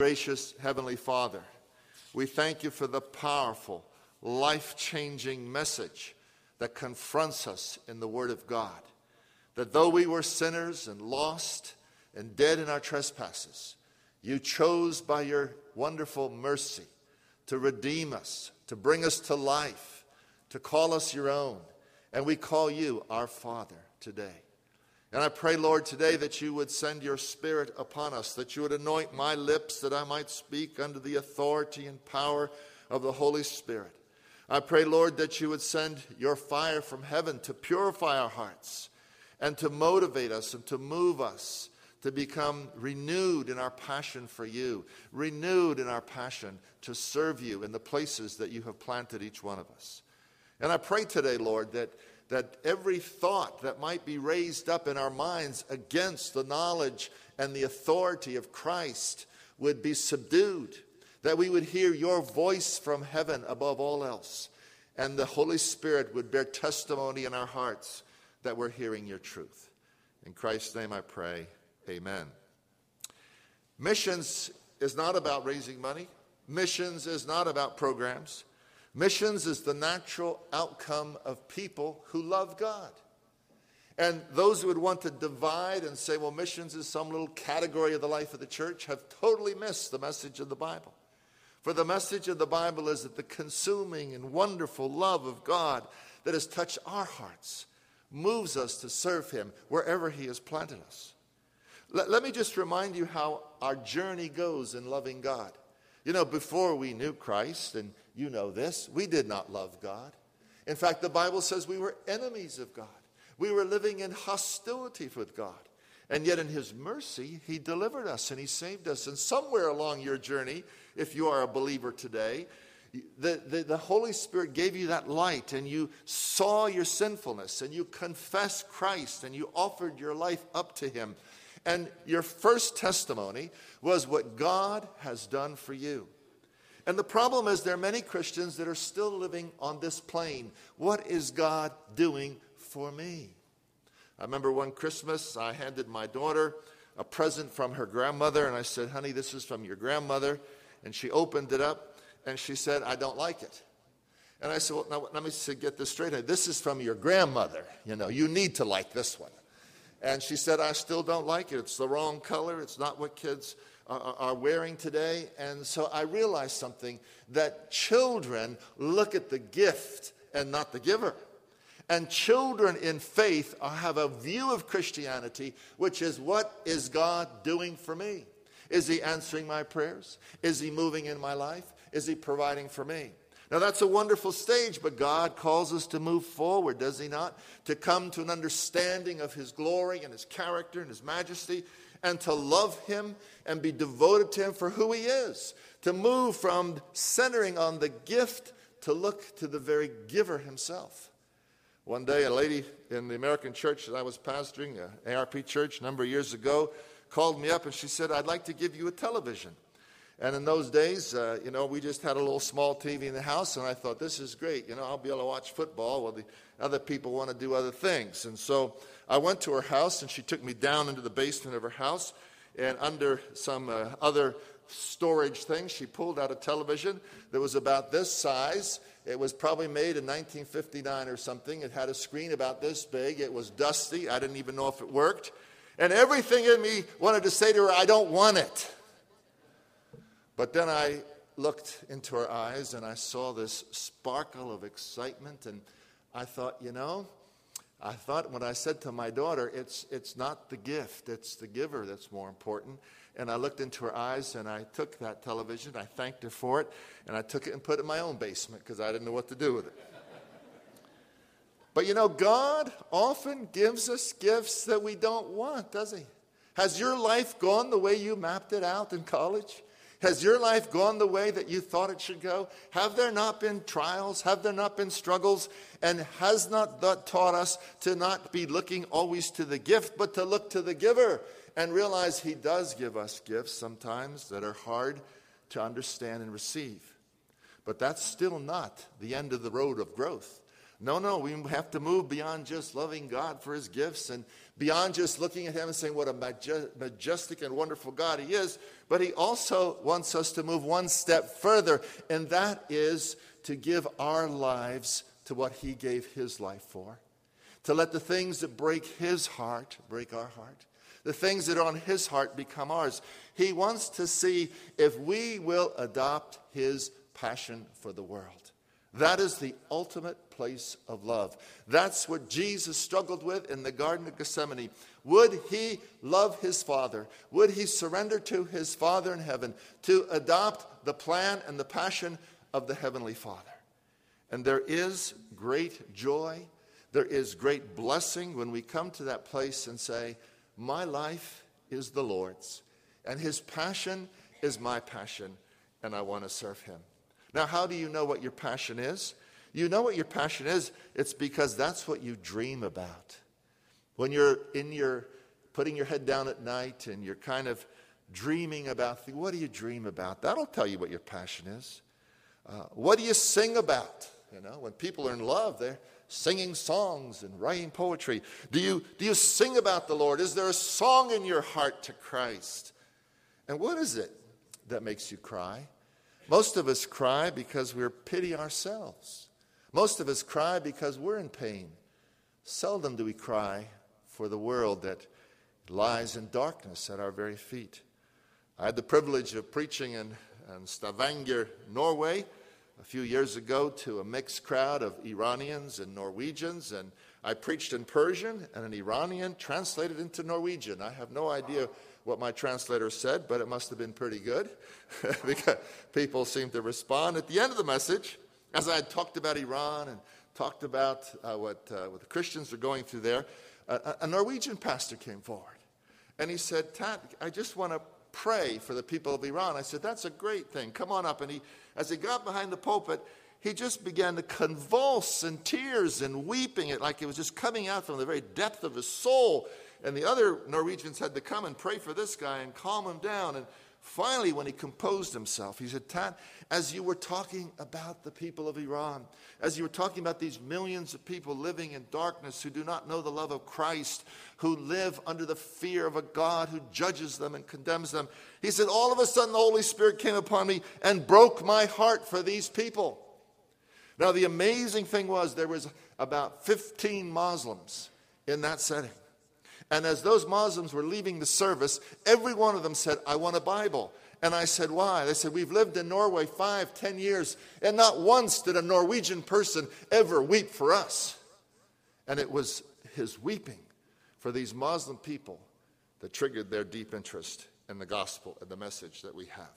Gracious Heavenly Father, we thank you for the powerful, life changing message that confronts us in the Word of God. That though we were sinners and lost and dead in our trespasses, you chose by your wonderful mercy to redeem us, to bring us to life, to call us your own. And we call you our Father today. And I pray, Lord, today that you would send your Spirit upon us, that you would anoint my lips that I might speak under the authority and power of the Holy Spirit. I pray, Lord, that you would send your fire from heaven to purify our hearts and to motivate us and to move us to become renewed in our passion for you, renewed in our passion to serve you in the places that you have planted each one of us. And I pray today, Lord, that that every thought that might be raised up in our minds against the knowledge and the authority of Christ would be subdued, that we would hear your voice from heaven above all else, and the Holy Spirit would bear testimony in our hearts that we're hearing your truth. In Christ's name I pray, amen. Missions is not about raising money, missions is not about programs. Missions is the natural outcome of people who love God. And those who would want to divide and say, well, missions is some little category of the life of the church have totally missed the message of the Bible. For the message of the Bible is that the consuming and wonderful love of God that has touched our hearts moves us to serve Him wherever He has planted us. Let, let me just remind you how our journey goes in loving God. You know, before we knew Christ and you know this. We did not love God. In fact, the Bible says we were enemies of God. We were living in hostility with God. And yet, in His mercy, He delivered us and He saved us. And somewhere along your journey, if you are a believer today, the, the, the, Holy Spirit gave you that light and you saw your sinfulness and you confessed Christ and you offered your life up to Him. And your first testimony was what God has done for you. And the problem is, there are many Christians that are still living on this plane. What is God doing for me? I remember one Christmas, I handed my daughter a present from her grandmother, and I said, Honey, this is from your grandmother. And she opened it up, and she said, I don't like it. And I said, Well, now let me get this straight. This is from your grandmother. You know, you need to like this one. And she said, I still don't like it. It's the wrong color. It's not what kids uh, uh, are wearing today. And so I realized something that children look at the gift and not the giver. And children in faith have a view of Christianity, which is what is God doing for me? Is He answering my prayers? Is He moving in my life? Is He providing for me? Now, that's a wonderful stage, but God calls us to move forward, does He not? To come to an understanding of His glory and His character and His majesty and to love him and be devoted to him for who he is. To move from centering on the gift to look to the very giver himself. One day, a lady in the American church that I was pastoring, uh, an ARP church, a number of years ago, called me up and she said, I'd like to give you a television. And in those days, uh, you know, we just had a little small TV in the house, and I thought, this is great. You know, I'll be able to watch football while the other people want to do other things. And so I went to her house, and she took me down into the basement of her house, and under some uh, other storage things, she pulled out a television that was about this size. It was probably made in 1959 or something. It had a screen about this big. It was dusty. I didn't even know if it worked. And everything in me wanted to say to her, I don't want it. But then I looked into her eyes and I saw this sparkle of excitement, and I thought, you know, I thought when I said to my daughter, it's, it's not the gift, it's the giver that's more important. And I looked into her eyes and I took that television, I thanked her for it, and I took it and put it in my own basement because I didn't know what to do with it. But you know, God often gives us gifts that we don't want, does He? Has your life gone the way you mapped it out in college? Has your life gone the way that you thought it should go? Have there not been trials? Have there not been struggles? And has not that taught us to not be looking always to the gift, but to look to the giver and realize He does give us gifts sometimes that are hard to understand and receive. But that's still not the end of the road of growth. No, no, we have to move beyond just loving God for his gifts and beyond just looking at him and saying what a majestic and wonderful God he is, but he also wants us to move one step further, and that is to give our lives to what he gave his life for. To let the things that break his heart break our heart. The things that are on his heart become ours. He wants to see if we will adopt his passion for the world. That is the ultimate place of love. That's what Jesus struggled with in the Garden of Gethsemane. Would he love his Father? Would he surrender to his Father in heaven to adopt the plan and the passion of the Heavenly Father? And there is great joy, there is great blessing when we come to that place and say, My life is the Lord's, and his passion is my passion, and I want to serve him. Now, how do you know what your passion is? You know what your passion is, it's because that's what you dream about. When you're in your putting your head down at night and you're kind of dreaming about what do you dream about? That'll tell you what your passion is. Uh, what do you sing about? You know, when people are in love, they're singing songs and writing poetry. Do you, do you sing about the Lord? Is there a song in your heart to Christ? And what is it that makes you cry? Most of us cry because we're pity ourselves. Most of us cry because we're in pain. Seldom do we cry for the world that lies in darkness at our very feet. I had the privilege of preaching in, in Stavanger, Norway, a few years ago to a mixed crowd of Iranians and Norwegians, and I preached in Persian, and an Iranian translated into Norwegian. I have no idea what my translator said, but it must have been pretty good because people seemed to respond. At the end of the message, as I had talked about Iran and talked about uh, what, uh, what the Christians are going through there, uh, a Norwegian pastor came forward and he said, Tat, I just want to pray for the people of Iran. I said, That's a great thing. Come on up. And he, as he got behind the pulpit, he just began to convulse in tears and weeping, it like it was just coming out from the very depth of his soul. And the other Norwegians had to come and pray for this guy and calm him down. And finally, when he composed himself, he said, Tat, as you were talking about the people of Iran, as you were talking about these millions of people living in darkness who do not know the love of Christ, who live under the fear of a God who judges them and condemns them, he said, All of a sudden the Holy Spirit came upon me and broke my heart for these people. Now, the amazing thing was there was about 15 Muslims in that setting. And as those Muslims were leaving the service, every one of them said, I want a Bible. And I said, Why? They said, We've lived in Norway five, ten years, and not once did a Norwegian person ever weep for us. And it was his weeping for these Muslim people that triggered their deep interest in the gospel and the message that we have.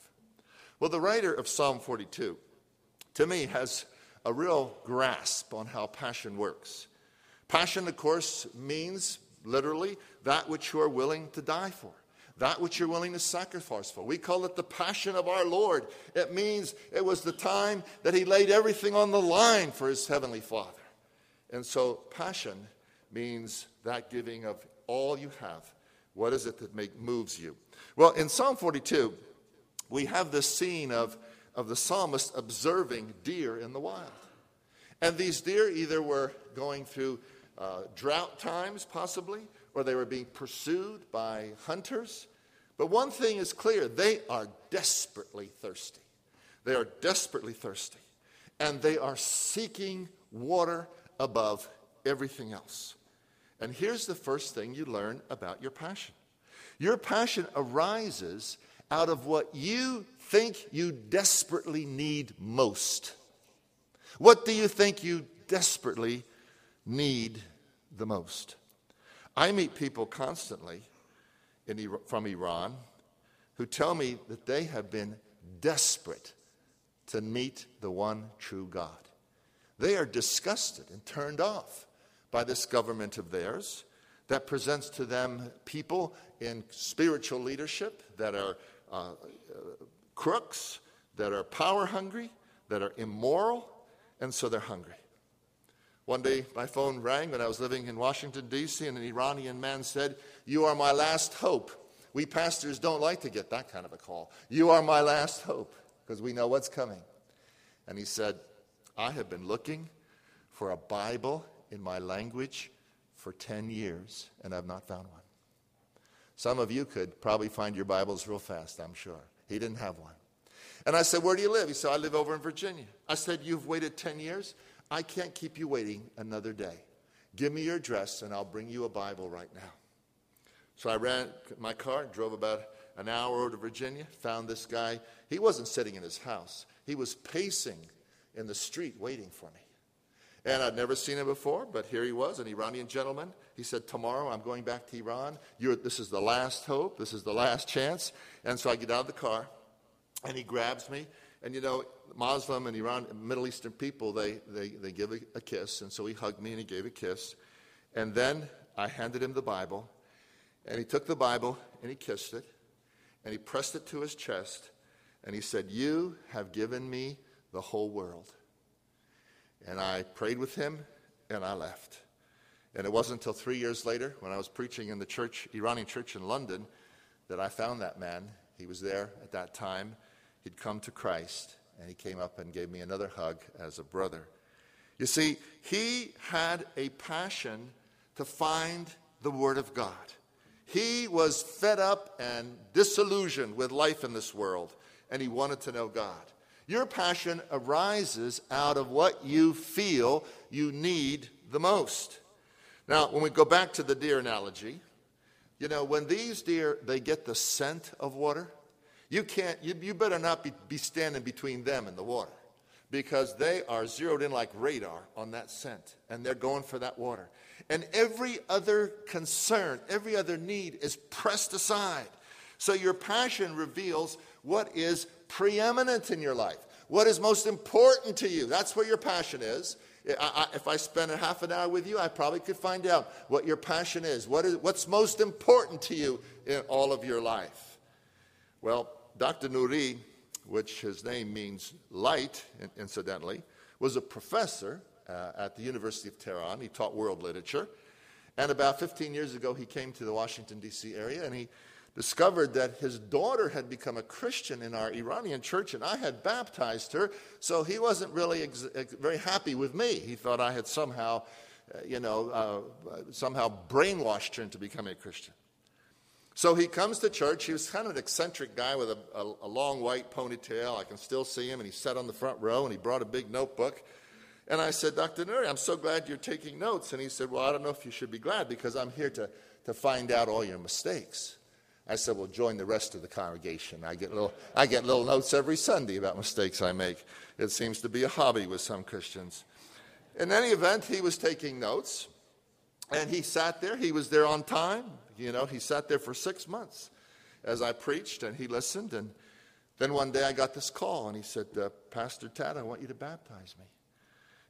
Well, the writer of Psalm 42, to me, has a real grasp on how passion works. Passion, of course, means literally, that which you are willing to die for, that which you're willing to sacrifice for. We call it the passion of our Lord. It means it was the time that he laid everything on the line for his heavenly Father. And so, passion means that giving of all you have. What is it that make, moves you? Well, in Psalm 42, we have this scene of, of the psalmist observing deer in the wild. And these deer either were going through uh, drought times, possibly, or they were being pursued by hunters. But one thing is clear they are desperately thirsty. They are desperately thirsty. And they are seeking water above everything else. And here's the first thing you learn about your passion your passion arises out of what you think you desperately need most. What do you think you desperately need the most. I meet people constantly in, from Iran who tell me that they have been desperate to meet the one true God. They are disgusted and turned off by this government of theirs that presents to them people in spiritual leadership that are uh, uh, crooks, that are power hungry, that are immoral, and so they're hungry. One day, my phone rang when I was living in Washington, D.C., and an Iranian man said, You are my last hope. We pastors don't like to get that kind of a call. You are my last hope, because we know what's coming. And he said, I have been looking for a Bible in my language for 10 years, and I've not found one. Some of you could probably find your Bibles real fast, I'm sure. He didn't have one. And I said, Where do you live? He said, I live over in Virginia. I said, You've waited 10 years? I can't keep you waiting another day. Give me your address, and I'll bring you a Bible right now. So I ran my car, drove about an hour over to Virginia, found this guy. He wasn't sitting in his house, he was pacing in the street waiting for me. And I'd never seen him before, but here he was, an Iranian gentleman. He said, Tomorrow I'm going back to Iran. You're, this is the last hope. This is the last chance. And so I get out of the car, and he grabs me. And you know, Muslim and Iran, Middle Eastern people, they, they, they give a, a kiss. And so he hugged me and he gave a kiss. And then I handed him the Bible. And he took the Bible and he kissed it. And he pressed it to his chest. And he said, You have given me the whole world. And I prayed with him and I left. And it wasn't until three years later, when I was preaching in the church, Iranian church in London, that I found that man. He was there at that time. He'd come to Christ, and he came up and gave me another hug as a brother. You see, he had a passion to find the Word of God. He was fed up and disillusioned with life in this world, and he wanted to know God. Your passion arises out of what you feel you need the most. Now, when we go back to the deer analogy, you know, when these deer, they get the scent of water, you can't, you, you better not be, be standing between them and the water because they are zeroed in like radar on that scent and they're going for that water. And every other concern, every other need is pressed aside. So your passion reveals what is preeminent in your life, what is most important to you. That's where your passion is. I, I, if I spent a half an hour with you, I probably could find out what your passion is, what is what's most important to you in all of your life. Well, Dr. Nuri, which his name means light, incidentally, was a professor uh, at the University of Tehran. He taught world literature. And about 15 years ago, he came to the Washington, D.C. area and he discovered that his daughter had become a Christian in our Iranian church and I had baptized her. So he wasn't really ex- ex- very happy with me. He thought I had somehow, uh, you know, uh, somehow brainwashed her into becoming a Christian. So he comes to church. He was kind of an eccentric guy with a, a, a long white ponytail. I can still see him. And he sat on the front row and he brought a big notebook. And I said, Dr. Nuri, I'm so glad you're taking notes. And he said, Well, I don't know if you should be glad because I'm here to, to find out all your mistakes. I said, Well, join the rest of the congregation. I get, little, I get little notes every Sunday about mistakes I make. It seems to be a hobby with some Christians. In any event, he was taking notes. And he sat there. He was there on time. You know, he sat there for six months as I preached, and he listened. And then one day I got this call, and he said, uh, Pastor Tat, I want you to baptize me.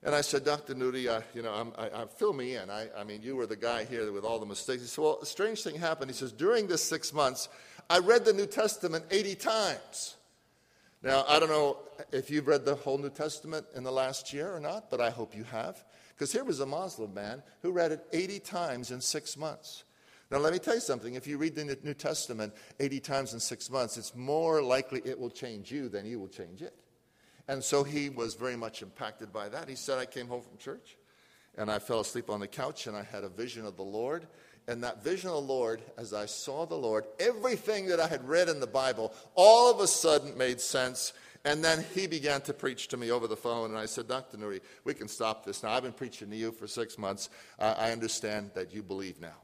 And I said, Dr. Nuri, uh, you know, I'm, I, I, fill me in. I, I mean, you were the guy here with all the mistakes. He said, well, a strange thing happened. He says, during this six months, I read the New Testament 80 times. Now, I don't know if you've read the whole New Testament in the last year or not, but I hope you have. Because here was a Muslim man who read it 80 times in six months. Now, let me tell you something. If you read the New Testament 80 times in six months, it's more likely it will change you than you will change it. And so he was very much impacted by that. He said, I came home from church and I fell asleep on the couch and I had a vision of the Lord. And that vision of the Lord, as I saw the Lord, everything that I had read in the Bible all of a sudden made sense. And then he began to preach to me over the phone. And I said, Dr. Nuri, we can stop this now. I've been preaching to you for six months. Uh, I understand that you believe now.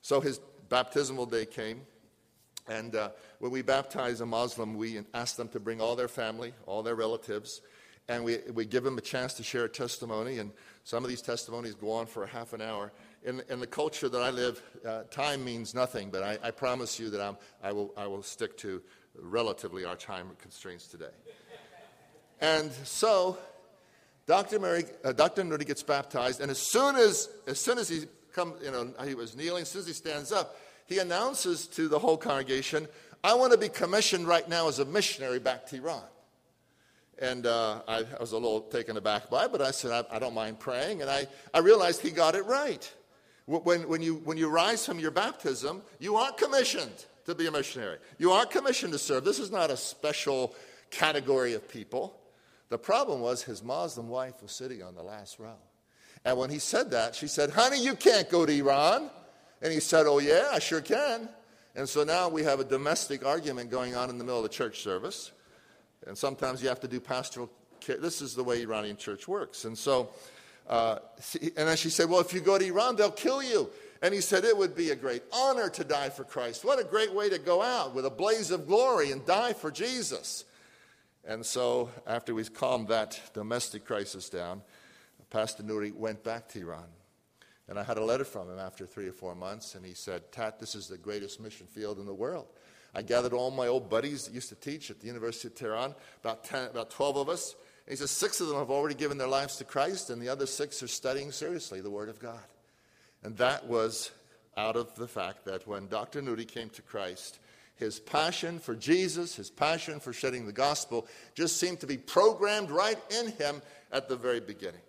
So his baptismal day came. And uh, when we baptize a Muslim, we ask them to bring all their family, all their relatives, and we, we give them a chance to share a testimony. And some of these testimonies go on for a half an hour. In, in the culture that I live, uh, time means nothing, but I, I promise you that I'm, I, will, I will stick to relatively our time constraints today. And so, Dr. Mary, uh, Dr. Nuri gets baptized, and as soon as, as soon as he comes, you know, he was kneeling, as soon as he stands up, he announces to the whole congregation, I want to be commissioned right now as a missionary back to Iran. And uh, I, I, was a little taken aback by it, but I said, I, I, don't mind praying. And I, I realized he got it right. When, when, you, when you rise from your baptism, you aren't commissioned to be a missionary. You aren't commissioned to serve. This is not a special category of people. The problem was his Muslim wife was sitting on the last row. And when he said that, she said, Honey, you can't go to Iran. And he said, Oh, yeah, I sure can. And so now we have a domestic argument going on in the middle of the church service. And sometimes you have to do pastoral care. This is the way Iranian church works. And so, uh, and then she said, Well, if you go to Iran, they'll kill you. And he said, It would be a great honor to die for Christ. What a great way to go out with a blaze of glory and die for Jesus. And so, after we calmed that domestic crisis down, Pastor Nuri went back to Iran. And I had a letter from him after three or four months, and he said, Tat, this is the greatest mission field in the world. I gathered all my old buddies that used to teach at the University of Tehran, about, 10, about 12 of us. And he says, Six of them have already given their lives to Christ, and the other six are studying seriously the Word of God. And that was out of the fact that when Dr. Nuri came to Christ, his passion for Jesus, his passion for shedding the gospel, just seemed to be programmed right in him at the very beginning.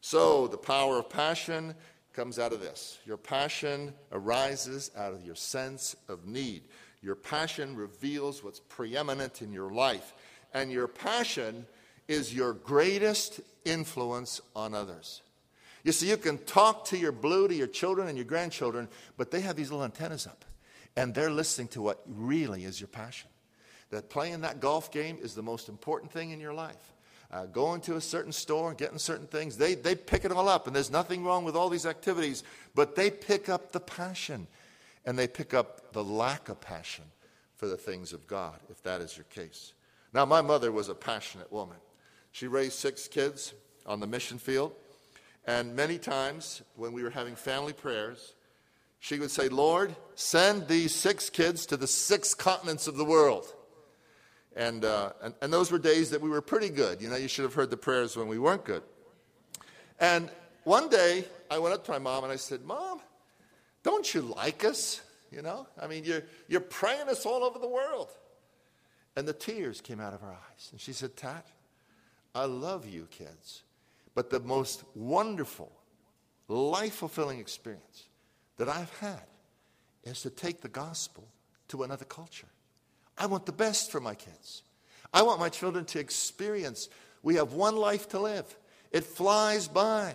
So the power of passion comes out of this. Your passion arises out of your sense of need. Your passion reveals what's preeminent in your life. And your passion is your greatest influence on others. You see, you can talk to your blue, to your children and your grandchildren, but they have these little antennas up, and they're listening to what really is your passion. That playing that golf game is the most important thing in your life uh, going to a certain store, and getting certain things. They, they pick it all up, and there's nothing wrong with all these activities, but they pick up the passion and they pick up the lack of passion for the things of God, if that is your case. Now, my mother was a passionate woman. She raised six kids on the mission field, and many times when we were having family prayers, she would say, Lord, send these six kids to the six continents of the world. And, uh, and, and those were days that we were pretty good. You know, you should have heard the prayers when we weren't good. And one day, I went up to my mom and I said, Mom, don't you like us? You know, I mean, you're, you're praying us all over the world. And the tears came out of her eyes. And she said, Tat, I love you kids. But the most wonderful, life fulfilling experience that I've had is to take the gospel to another culture. I want the best for my kids. I want my children to experience we have one life to live, it flies by.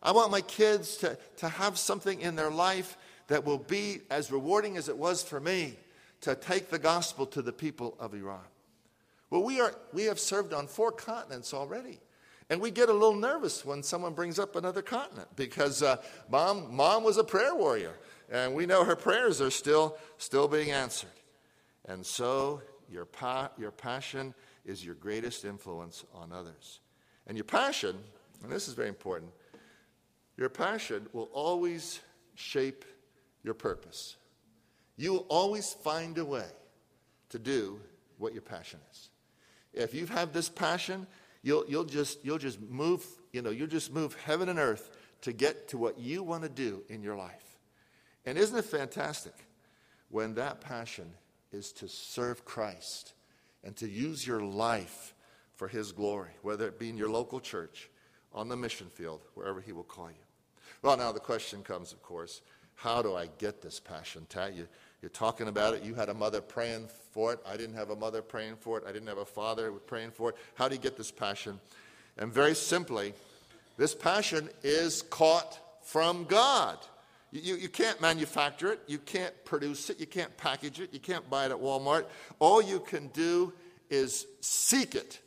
I want my kids to, to have something in their life that will be as rewarding as it was for me to take the gospel to the people of Iran. Well, we, are, we have served on four continents already. And we get a little nervous when someone brings up another continent because uh, mom, mom was a prayer warrior. And we know her prayers are still, still being answered. And so your, pa- your passion is your greatest influence on others. And your passion, and this is very important, your passion will always shape your purpose. You will always find a way to do what your passion is. If you have this passion, you'll, you'll, just, you'll just move, you know, you'll just move heaven and earth to get to what you want to do in your life. And isn't it fantastic when that passion is to serve Christ and to use your life for His glory, whether it be in your local church, on the mission field, wherever He will call you. Well, now the question comes, of course, how do I get this passion? Tat, you, you're talking about it. You had a mother praying for it. I didn't have a mother praying for it. I didn't have a father praying for it. How do you get this passion? And very simply, this passion is caught from God. You, you can't manufacture it, you can't produce it, you can't package it, you can't buy it at Walmart. All you can do is seek it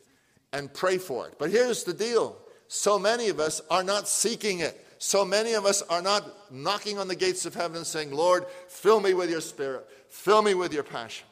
and pray for it. But here's the deal so many of us are not seeking it. So many of us are not knocking on the gates of heaven and saying, Lord, fill me with your spirit, fill me with your passion.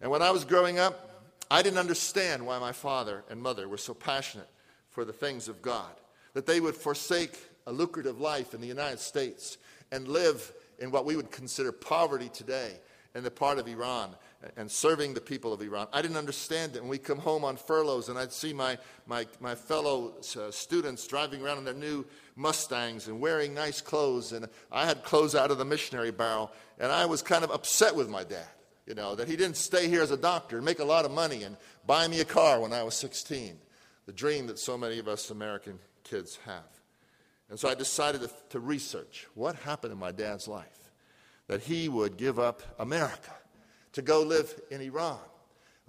And when I was growing up, I didn't understand why my father and mother were so passionate for the things of God, that they would forsake a lucrative life in the United States and live in what we would consider poverty today in the part of Iran and serving the people of Iran. I didn't understand it. And we come home on furloughs, and I'd see my, my, my fellow uh, students driving around in their new Mustangs and wearing nice clothes. And I had clothes out of the missionary barrel, and I was kind of upset with my dad, you know, that he didn't stay here as a doctor and make a lot of money and buy me a car when I was 16. The dream that so many of us American kids have. And so I decided to, to research what happened in my dad's life that he would give up America to go live in Iran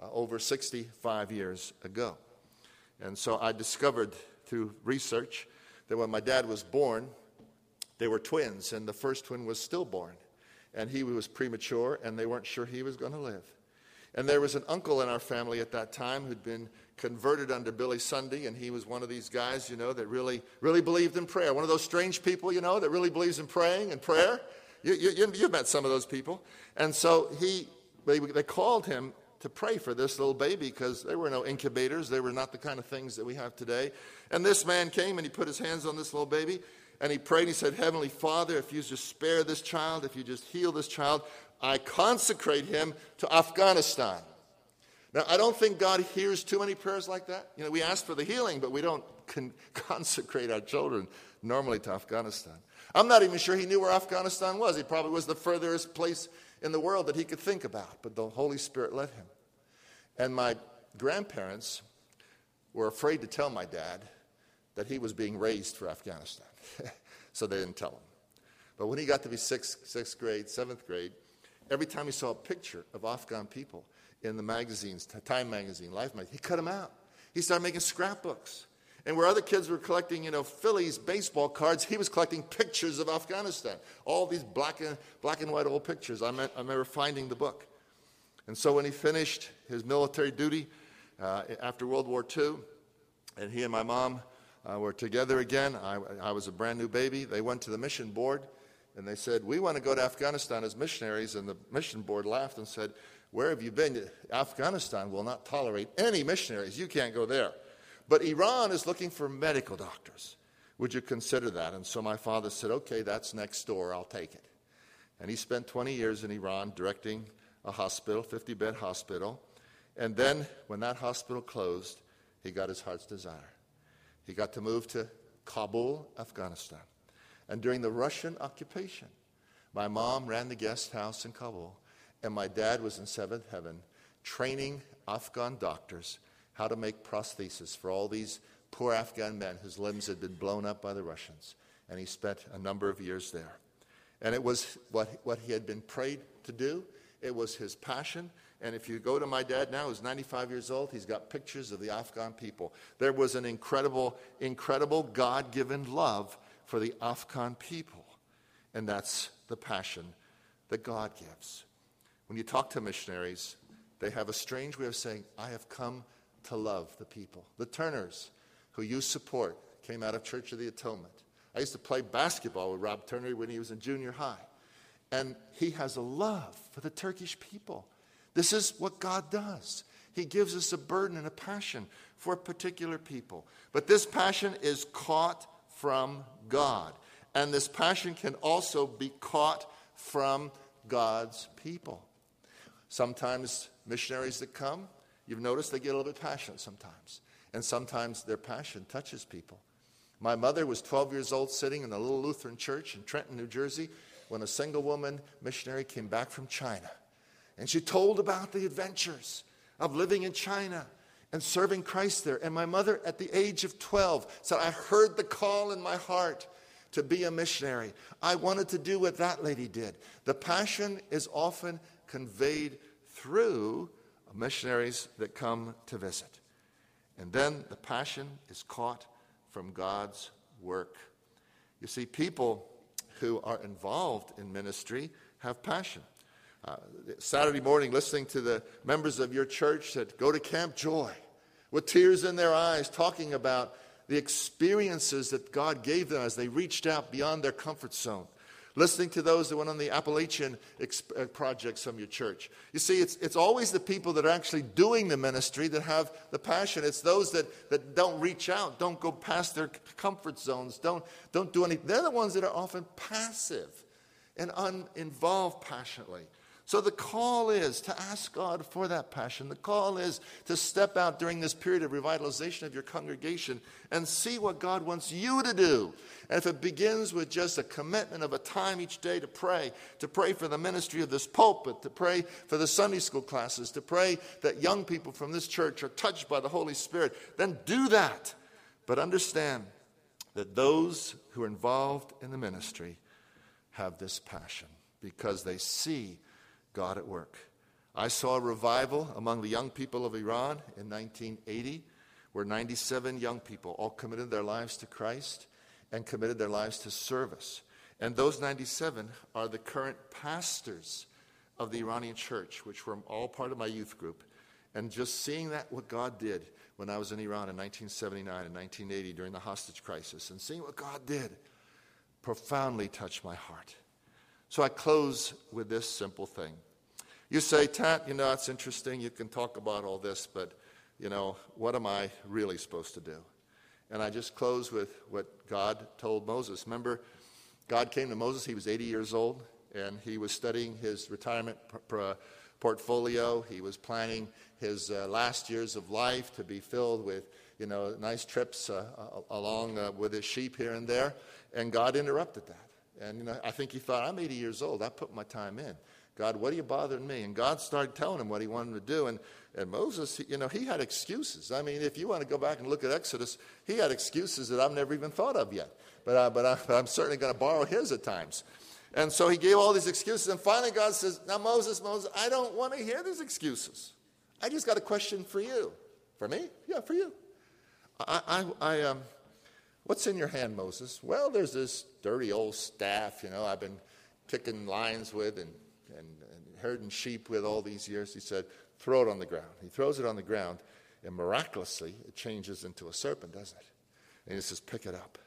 uh, over 65 years ago. And so I discovered through research that when my dad was born, they were twins, and the first twin was stillborn. And he was premature, and they weren't sure he was going to live. And there was an uncle in our family at that time who'd been converted under Billy Sunday, and he was one of these guys, you know, that really, really believed in prayer. One of those strange people, you know, that really believes in praying and prayer. You, you, you've met some of those people. And so he, they, they called him to pray for this little baby because there were no incubators. They were not the kind of things that we have today. And this man came and he put his hands on this little baby and he prayed. And He said, Heavenly Father, if you just spare this child, if you just heal this child, I consecrate him to Afghanistan. Now, I don't think God hears too many prayers like that. You know, we ask for the healing, but we don't con- consecrate our children normally to Afghanistan. I'm not even sure he knew where Afghanistan was. He probably was the furthest place in the world that he could think about, but the Holy Spirit led him. And my grandparents were afraid to tell my dad that he was being raised for Afghanistan, so they didn't tell him. But when he got to be sixth, sixth grade, seventh grade, every time he saw a picture of Afghan people in the magazines, Time magazine, Life magazine, he cut them out. He started making scrapbooks. And where other kids were collecting, you know, Phillies baseball cards, he was collecting pictures of Afghanistan. All these black and, black and white old pictures. I, meant, I remember finding the book. And so when he finished his military duty uh, after World War II, and he and my mom uh, were together again, I, I was a brand new baby. They went to the mission board and they said, We want to go to Afghanistan as missionaries. And the mission board laughed and said, Where have you been? Afghanistan will not tolerate any missionaries. You can't go there. But Iran is looking for medical doctors. Would you consider that? And so my father said, Okay, that's next door. I'll take it. And he spent 20 years in Iran directing a hospital, 50 bed hospital. And then when that hospital closed, he got his heart's desire. He got to move to Kabul, Afghanistan. And during the Russian occupation, my mom ran the guest house in Kabul, and my dad was in seventh heaven training Afghan doctors how to make prostheses for all these poor Afghan men whose limbs had been blown up by the Russians. And he spent a number of years there. And it was what, what he had been prayed to do, it was his passion. And if you go to my dad now, who's 95 years old, he's got pictures of the Afghan people. There was an incredible, incredible God given love for the Afghan people. And that's the passion that God gives. When you talk to missionaries, they have a strange way of saying, I have come to love the people. The Turners, who you support, came out of Church of the Atonement. I used to play basketball with Rob Turner when he was in junior high. And he has a love for the Turkish people. This is what God does. He gives us a burden and a passion for a particular people. But this passion is caught from God. And this passion can also be caught from God's people. Sometimes missionaries that come, You've noticed they get a little bit passionate sometimes. And sometimes their passion touches people. My mother was 12 years old sitting in a little Lutheran church in Trenton, New Jersey, when a single woman missionary came back from China. And she told about the adventures of living in China and serving Christ there. And my mother, at the age of 12, said, I heard the call in my heart to be a missionary. I wanted to do what that lady did. The passion is often conveyed through missionaries that come to visit. And then the passion is caught from God's work. You see, people who are involved in ministry have passion. Uh, Saturday morning, listening to the members of your church that go to Camp Joy with tears in their eyes, talking about the experiences that God gave them as they reached out beyond their comfort zone listening to those that went on the Appalachian uh, projects from your church. You see, it's, it's always the people that are actually doing the ministry that have the passion. It's those that, that don't reach out, don't go past their comfort zones, don't, don't do anything. They're the ones that are often passive and uninvolved passionately. So the call is to ask God for that passion. The call is to step out during this period of revitalization of your congregation and see what God wants you to do. And if it begins with just a commitment of a time each day to pray, to pray for the ministry of this pulpit, to pray for the Sunday school classes, to pray that young people from this church are touched by the Holy Spirit, then do that. But understand that those who are involved in the ministry have this passion because they see God at work. I saw a revival among the young people of Iran in 1980, where 97 young people all committed their lives to Christ. and committed their lives to service. And those 97 are the current pastors of the Iranian church, which were all part of my youth group. And just seeing that, what God did when I was in Iran in 1979 and 1980 during the hostage crisis, and seeing what God did profoundly touched my heart. So I close with this simple thing. You say, Tat, you know, that's interesting. You can talk about all this, but, you know, what am I really supposed to do? And I just close with what God told Moses. Remember, God came to Moses, he was 80 years old, and he was studying his retirement pr- portfolio. He was planning his uh, last years of life to be filled with, you know, nice trips uh, along uh, with his sheep here and there. And God interrupted that. And you know, I think he thought, I'm 80 years old. I put my time in. God, what are you bothering me? And God started telling him what he wanted to do. And, and Moses, you know, he had excuses. I mean, if you want to go back and look at Exodus, he had excuses that I've never even thought of yet. But, uh, but, I, I'm certainly going to borrow his at times. And so he gave all these excuses. And finally, God says, Now, Moses, Moses, I don't want to hear these excuses. I just got a question for you. For me? Yeah, for you. I, I, I um, what's in your hand, Moses? Well, there's this dirty old staff, you know, I've been kicking lions with and, and, and herding sheep with all these years. He said, throw it on the ground. He throws it on the ground, and miraculously, it changes into a serpent, doesn't it? And he says, pick it up.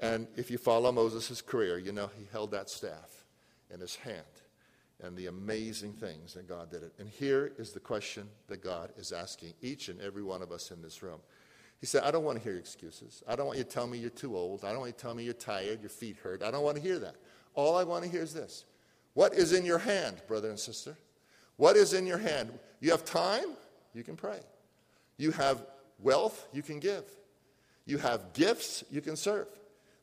And if you follow Moses' career, you know he held that staff in his hand and the amazing things that God did it. And here is the question that God is asking each and every one of us in this room. He said, I don't want to hear excuses. I don't want you to tell me you're too old. I don't want you to tell me you're tired, your feet hurt. I don't want to hear that. All I want to hear is this What is in your hand, brother and sister? What is in your hand? You have time, you can pray. You have wealth, you can give. You have gifts, you can serve.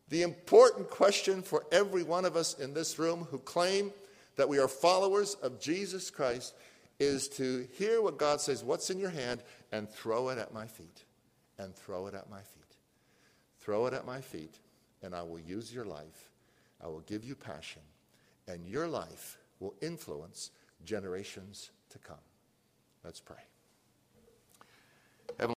The important question for every one of us in this room who claim that we are followers of Jesus Christ is to hear what God says, what's in your hand, and throw it at my feet. And throw it at my feet. Throw it at my feet, and I will use your life. I will give you passion, and your life will influence generations to come. Let's pray.